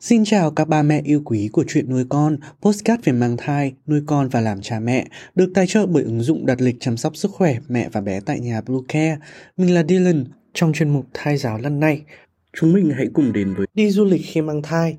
Xin chào các ba mẹ yêu quý của chuyện nuôi con, postcard về mang thai, nuôi con và làm cha mẹ, được tài trợ bởi ứng dụng đặt lịch chăm sóc sức khỏe mẹ và bé tại nhà Blue Care. Mình là Dylan, trong chuyên mục thai giáo lần này, chúng mình hãy cùng đến với đi du lịch khi mang thai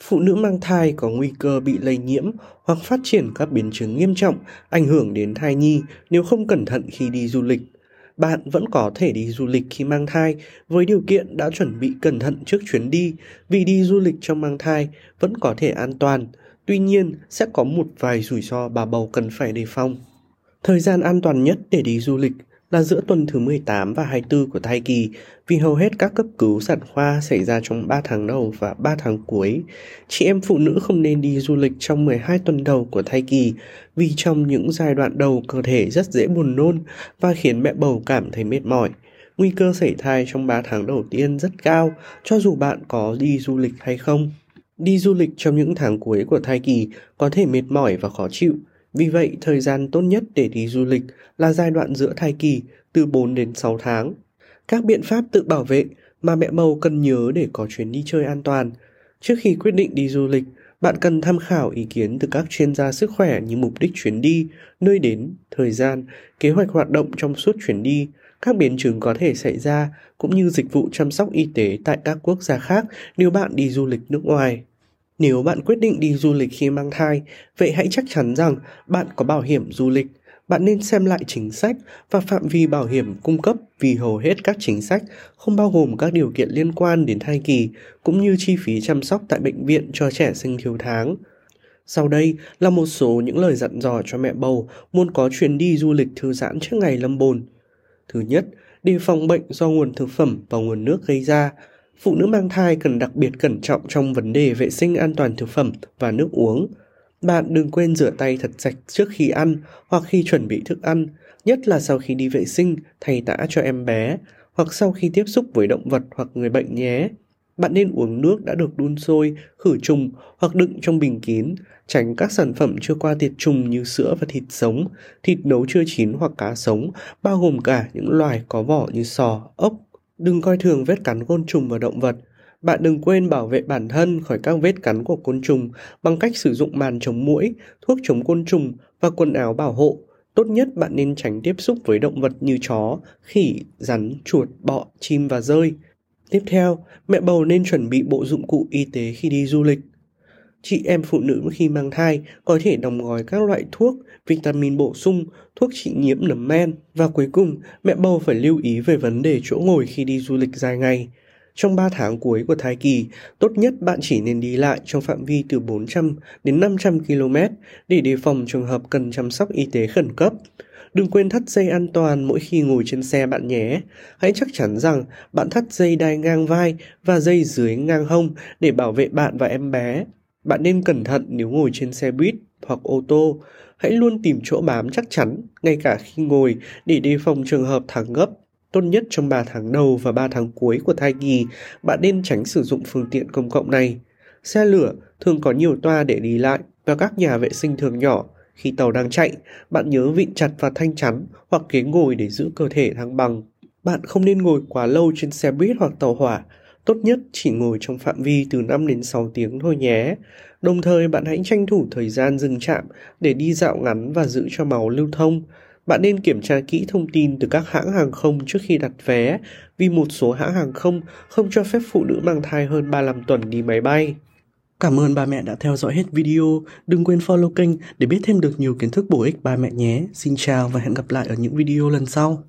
Phụ nữ mang thai có nguy cơ bị lây nhiễm hoặc phát triển các biến chứng nghiêm trọng ảnh hưởng đến thai nhi nếu không cẩn thận khi đi du lịch. Bạn vẫn có thể đi du lịch khi mang thai với điều kiện đã chuẩn bị cẩn thận trước chuyến đi vì đi du lịch trong mang thai vẫn có thể an toàn. Tuy nhiên, sẽ có một vài rủi ro bà bầu cần phải đề phòng. Thời gian an toàn nhất để đi du lịch là giữa tuần thứ 18 và 24 của thai kỳ, vì hầu hết các cấp cứu sản khoa xảy ra trong 3 tháng đầu và 3 tháng cuối. Chị em phụ nữ không nên đi du lịch trong 12 tuần đầu của thai kỳ, vì trong những giai đoạn đầu cơ thể rất dễ buồn nôn và khiến mẹ bầu cảm thấy mệt mỏi. Nguy cơ sảy thai trong 3 tháng đầu tiên rất cao, cho dù bạn có đi du lịch hay không. Đi du lịch trong những tháng cuối của thai kỳ có thể mệt mỏi và khó chịu. Vì vậy, thời gian tốt nhất để đi du lịch là giai đoạn giữa thai kỳ từ 4 đến 6 tháng. Các biện pháp tự bảo vệ mà mẹ bầu cần nhớ để có chuyến đi chơi an toàn. Trước khi quyết định đi du lịch, bạn cần tham khảo ý kiến từ các chuyên gia sức khỏe như mục đích chuyến đi, nơi đến, thời gian, kế hoạch hoạt động trong suốt chuyến đi, các biến chứng có thể xảy ra cũng như dịch vụ chăm sóc y tế tại các quốc gia khác nếu bạn đi du lịch nước ngoài. Nếu bạn quyết định đi du lịch khi mang thai, vậy hãy chắc chắn rằng bạn có bảo hiểm du lịch. Bạn nên xem lại chính sách và phạm vi bảo hiểm cung cấp vì hầu hết các chính sách không bao gồm các điều kiện liên quan đến thai kỳ cũng như chi phí chăm sóc tại bệnh viện cho trẻ sinh thiếu tháng. Sau đây là một số những lời dặn dò cho mẹ bầu muốn có chuyến đi du lịch thư giãn trước ngày lâm bồn. Thứ nhất, đề phòng bệnh do nguồn thực phẩm và nguồn nước gây ra – Phụ nữ mang thai cần đặc biệt cẩn trọng trong vấn đề vệ sinh an toàn thực phẩm và nước uống. Bạn đừng quên rửa tay thật sạch trước khi ăn hoặc khi chuẩn bị thức ăn, nhất là sau khi đi vệ sinh, thay tã cho em bé, hoặc sau khi tiếp xúc với động vật hoặc người bệnh nhé. Bạn nên uống nước đã được đun sôi, khử trùng hoặc đựng trong bình kín, tránh các sản phẩm chưa qua tiệt trùng như sữa và thịt sống, thịt nấu chưa chín hoặc cá sống, bao gồm cả những loài có vỏ như sò, ốc, Đừng coi thường vết cắn côn trùng và động vật. Bạn đừng quên bảo vệ bản thân khỏi các vết cắn của côn trùng bằng cách sử dụng màn chống muỗi, thuốc chống côn trùng và quần áo bảo hộ. Tốt nhất bạn nên tránh tiếp xúc với động vật như chó, khỉ, rắn, chuột, bọ, chim và rơi. Tiếp theo, mẹ bầu nên chuẩn bị bộ dụng cụ y tế khi đi du lịch. Chị em phụ nữ khi mang thai có thể đóng gói các loại thuốc, vitamin bổ sung, thuốc trị nhiễm nấm men và cuối cùng mẹ bầu phải lưu ý về vấn đề chỗ ngồi khi đi du lịch dài ngày. Trong 3 tháng cuối của thai kỳ, tốt nhất bạn chỉ nên đi lại trong phạm vi từ 400 đến 500 km để đề phòng trường hợp cần chăm sóc y tế khẩn cấp. Đừng quên thắt dây an toàn mỗi khi ngồi trên xe bạn nhé. Hãy chắc chắn rằng bạn thắt dây đai ngang vai và dây dưới ngang hông để bảo vệ bạn và em bé. Bạn nên cẩn thận nếu ngồi trên xe buýt hoặc ô tô. Hãy luôn tìm chỗ bám chắc chắn, ngay cả khi ngồi, để đề phòng trường hợp thẳng gấp. Tốt nhất trong 3 tháng đầu và 3 tháng cuối của thai kỳ, bạn nên tránh sử dụng phương tiện công cộng này. Xe lửa thường có nhiều toa để đi lại và các nhà vệ sinh thường nhỏ. Khi tàu đang chạy, bạn nhớ vịn chặt và thanh chắn hoặc ghế ngồi để giữ cơ thể thăng bằng. Bạn không nên ngồi quá lâu trên xe buýt hoặc tàu hỏa Tốt nhất chỉ ngồi trong phạm vi từ 5 đến 6 tiếng thôi nhé. Đồng thời bạn hãy tranh thủ thời gian dừng chạm để đi dạo ngắn và giữ cho máu lưu thông. Bạn nên kiểm tra kỹ thông tin từ các hãng hàng không trước khi đặt vé, vì một số hãng hàng không không cho phép phụ nữ mang thai hơn 35 tuần đi máy bay. Cảm ơn ba mẹ đã theo dõi hết video. Đừng quên follow kênh để biết thêm được nhiều kiến thức bổ ích ba mẹ nhé. Xin chào và hẹn gặp lại ở những video lần sau.